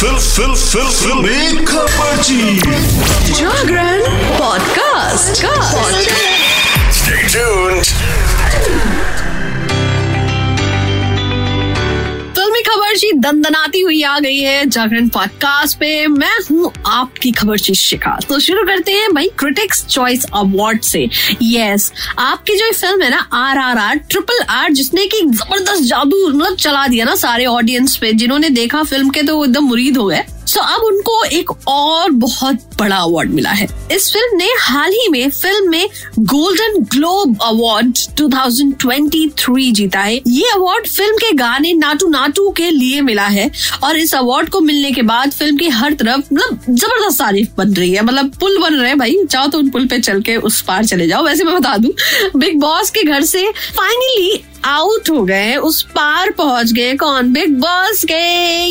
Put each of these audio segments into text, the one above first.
Fill फिल फिल फिल। खबरची जागरण पॉडकास्ट। Stay tuned. दंदनाती हुई आ गई है जागरण पॉडकास्ट पे। मैं हूँ आपकी खबर चीज़ शिखा। तो शुरू करते हैं भाई क्रिटिक्स चॉइस अवार्ड से। यस आपकी जो फ़िल्म है ना R R R triple R जिसने की ज़बरदस्त जादू मतलब चला दिया ना सारे ऑडियंस पे, जिन्होंने देखा फ़िल्म के तो एकदम मुरीद हो गए। सो अब उनको एक और बहुत बड़ा अवार्ड मिला है। इस फ़िल्म ने हाल ही में फ़िल्म में गोल्डन ग्लोब अवार्ड 2023 जीता है ये अवार्ड फ़िल्म के गाने नाटू नाटू के लिए मिला है और इस अवार्ड को मिलने के बाद फ़िल्म की हर तरफ़ मतलब ज़बरदस्त तारीफ़ बन रही है। मतलब पुल बन रहे हैं भाई। चाहो तो उन पुल पे चल के उस पार चले जाओ। वैसे मैं बता दू बिग बॉस के घर से फाइनली आउट हो गए उस पार पहुँच गए कौन? बिग बॉस के।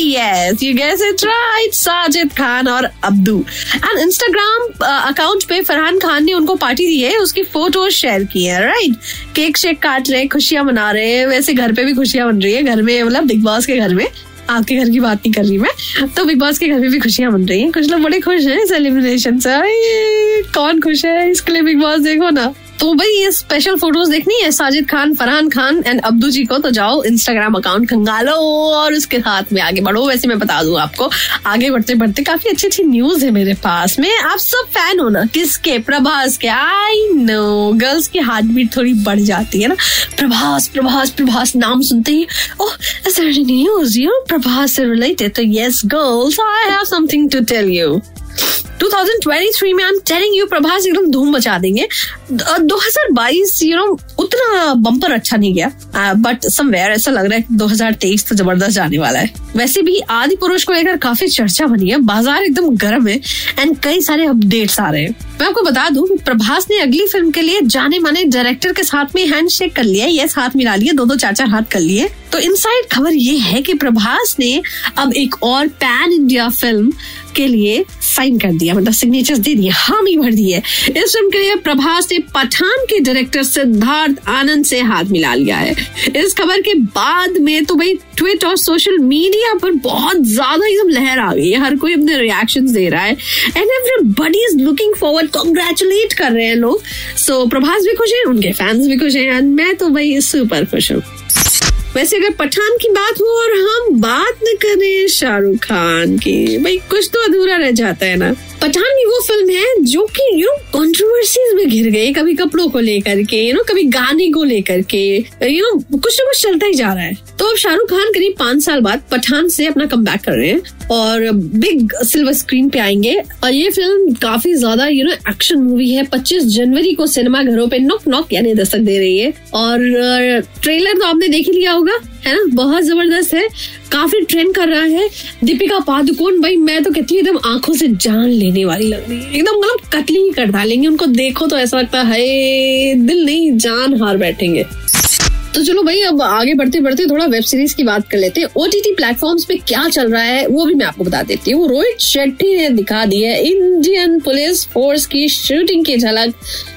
Yes you guess it right Sajid Khan और अब्दू। एंड इंस्टाग्राम अकाउंट पे फरहान खान ने उनको पार्टी दी है, उसकी फ़ोटो शेयर की है राइट केक शेक काट रहे, खुशियाँ मना रहे हैं वैसे घर पे भी खुशियाँ बन रही है, घर में मतलब बिग बॉस के घर में, आपके घर की बात नहीं कर रही मैं तो बिग बॉस के घर में भी खुशियाँ बन रही हैं, कुछ लोग बड़े खुश हैं सेलिब्रेशन से कौन खुश है? इसके लिए बिग बॉस देखो ना। तो भाई, ये स्पेशल फ़ोटोज़ देखनी है साजिद खान, फरहान खान एंड अब्दू जी को। तो जाओ इंस्टाग्राम अकाउंट खंगालो और उसके साथ में आगे बढ़ो। वैसे मैं बता दूँ आपको, आगे बढ़ते बढ़ते काफ़ी अच्छी अच्छी न्यूज़ है मेरे पास में। आप सब फ़ैन हो ना? किसके? प्रभास के। आई नो गर्ल्स की हार्ट बीट थोड़ी बढ़ जाती है ना। प्रभास प्रभास प्रभास नाम सुनते ही, ओह न्यूज़ यू प्रभास से रिलेटेड तो yes girls I have something to tell you 2023 में I am telling you Prabhas एकदम धूम मचा देंगे। द- 2022 यू नो उतना बम्पर अच्छा नहीं गया। बट समवेयर ऐसा लग रहा है कि 2023 तो ज़बरदस्त जाने वाला है। वैसे भी आदि पुरुष को लेकर काफ़ी चर्चा बनी है। बाज़ार एकदम गर्म है एंड कई सारे अपडेट्स आ रहे हैं। मैं आपको बता दूँ प्रभास ने अगली फ़िल्म के लिए जाने माने डायरेक्टर के साथ में हैंड शेक कर लिया ये हाथ मिला लिए दो दो चार चार हाथ कर लिए। तो इनसाइड खबर ये है कि प्रभास ने अब एक और पैन इंडिया फ़िल्म के लिए साइन कर दिया मतलब सिग्नेचर दे दिए, हामी भर दिए। इस फ़िल्म के लिए प्रभास ने पठान के डायरेक्टर सिद्धार्थ आनंद से हाथ मिला लिया है। इस खबर के बाद में तो भाई ट्विट और सोशल मीडिया पर बहुत ज़्यादा एकदम लहर आ गई है। हर कोई अपने रिएक्शन दे रहा है। And everybody is looking forward congratulate कर रहे हैं लोग। सो so, प्रभास भी खुश है उनके फैंस भी खुश है। एंड मैं तो भाई सुपर खुश हूँ। वैसे अगर पठान की बात हो और हम बात न करें शाहरुख खान की भाई कुछ तो अधूरा रह जाता है ना। पठान भी वो फ़िल्म है जो कि यू कंट्रोवर्सीज में घिर गई कभी कपड़ों को लेकर के यू नो कभी गाने को लेकर के यू नो कुछ ना कुछ चलता ही जा रहा है। तो अब शाहरुख खान करीब पाँच साल बाद पठान से अपना कम कर रहे हैं और बिग सिल्वर स्क्रीन पे आएँगे। और ये फ़िल्म काफ़ी ज़्यादा यू नो एक्शन मूवी है। 25 जनवरी को सिनेमा घरों पे नॉक नॉक यानी दस्तक दे रही है। और ट्रेलर तो आपने देख ही लिया होगा। है ना? बहुत ज़बरदस्त है। काफ़ी ट्रेंड कर रहा है। दीपिका पादुकोण, भाई, मैं तो कहती हूँ, एकदम आँखों से जान लेने वाली लग रही है। एकदम मतलब कतली ही कर डालेंगे। उनको देखो तो ऐसा लगता है दिल नहीं, जान हार बैठेंगे। तो चलो भाई, अब आगे बढ़ते बढ़ते थोड़ा वेब सीरीज़ की बात कर लेते हैं। ओटीटी प्लेटफॉर्म्स पे क्या चल रहा है, वो भी मैं आपको बता देती हूँ। रोहित शेट्टी ने दिखा दी है इंडियन पुलिस फोर्स की शूटिंग की झलक।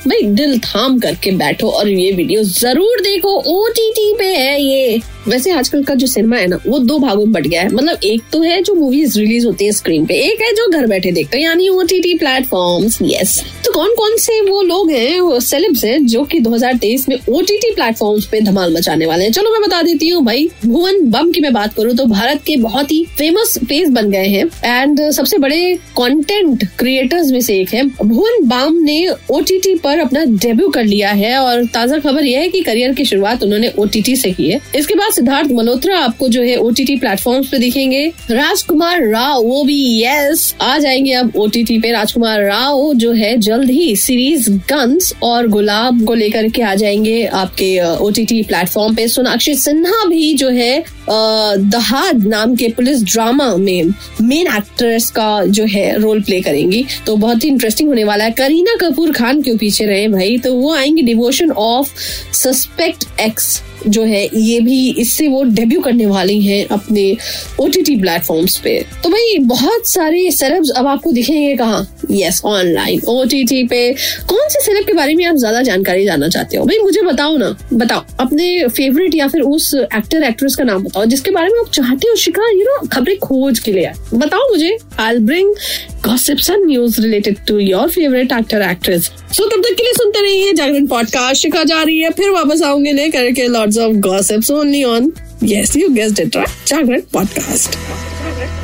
भाई, दिल थाम करके बैठो और ये वीडियो ज़रूर देखो। ओटीटी पे है ये। वैसे आजकल का जो सिनेमा है ना, वो दो भागों में बट गया है। मतलब एक तो है जो मूवीज़ रिलीज़ होती है स्क्रीन पे, एक है जो घर बैठे देखते हैं, यानी ओटीटी प्लेटफॉर्म्स यस कौन कौन से वो लोग हैं, वो सेलेब्स हैं, जो कि 2023 में ओटीटी प्लेटफॉर्म्स पे धमाल मचाने वाले हैं। चलो मैं बता देती हूँ भाई, भुवन बम की मैं बात करूँ तो भारत के बहुत ही फ़ेमस फेस बन गए हैं। एंड सबसे बड़े कंटेंट क्रिएटर्स में से एक है। भुवन बाम ने ओटीटी पर अपना डेब्यू कर लिया है और ताज़ा खबर यह है कि करियर की शुरुआत उन्होंने ओटीटी से की है। इसके बाद सिद्धार्थ मल्होत्रा आपको जो है ओटीटी प्लेटफॉर्म्स पे दिखेंगे। राजकुमार राव, वो भी यस आ जाएँगे अब ओटीटी पे। राजकुमार राव जो है जल्द ही सीरीज़ गन्स और गुलाब को लेकर के आ जाएँगे आपके ओटीटी प्लेटफॉर्म पे। सोनाक्षी सिन्हा भी जो है दहाद नाम के पुलिस ड्रामा में मेन एक्ट्रेस का जो है रोल प्ले करेंगी। तो बहुत ही इंटरेस्टिंग होने वाला है। करीना कपूर खान क्यों पीछे रहे भाई? तो वो आएँगे डिवोशन ऑफ़ सस्पेक्ट एक्स जो है, ये भी इससे वो डेब्यू करने वाली हैं अपने ओटीटी प्लेटफॉर्म्स पे। तो भाई, बहुत सारे सेलेब्स अब आपको दिखेंगे कहाँ? यस ऑनलाइन ओटीटी पे। कौन से सेलेब के बारे में आप ज़्यादा जानकारी जानना चाहते हो? भाई, मुझे बताओ ना। बताओ। अपने फेवरेट या फिर उस एक्टर एक्ट्रेस का नाम बताओ, जिसके बारे में आप चाहते हो शिखा, यू नो खबरें खोज के लिए बताओ मुझे। I bring gossips and news related to your favorite actor, actress. So तब तक के लिए सुनते रहिए जागरण पॉडकास्ट शिखा जा रही है, फिर वापस आऊँगे ले करके lords of gossips only on, yes, you guessed it right, chocolate Podcast.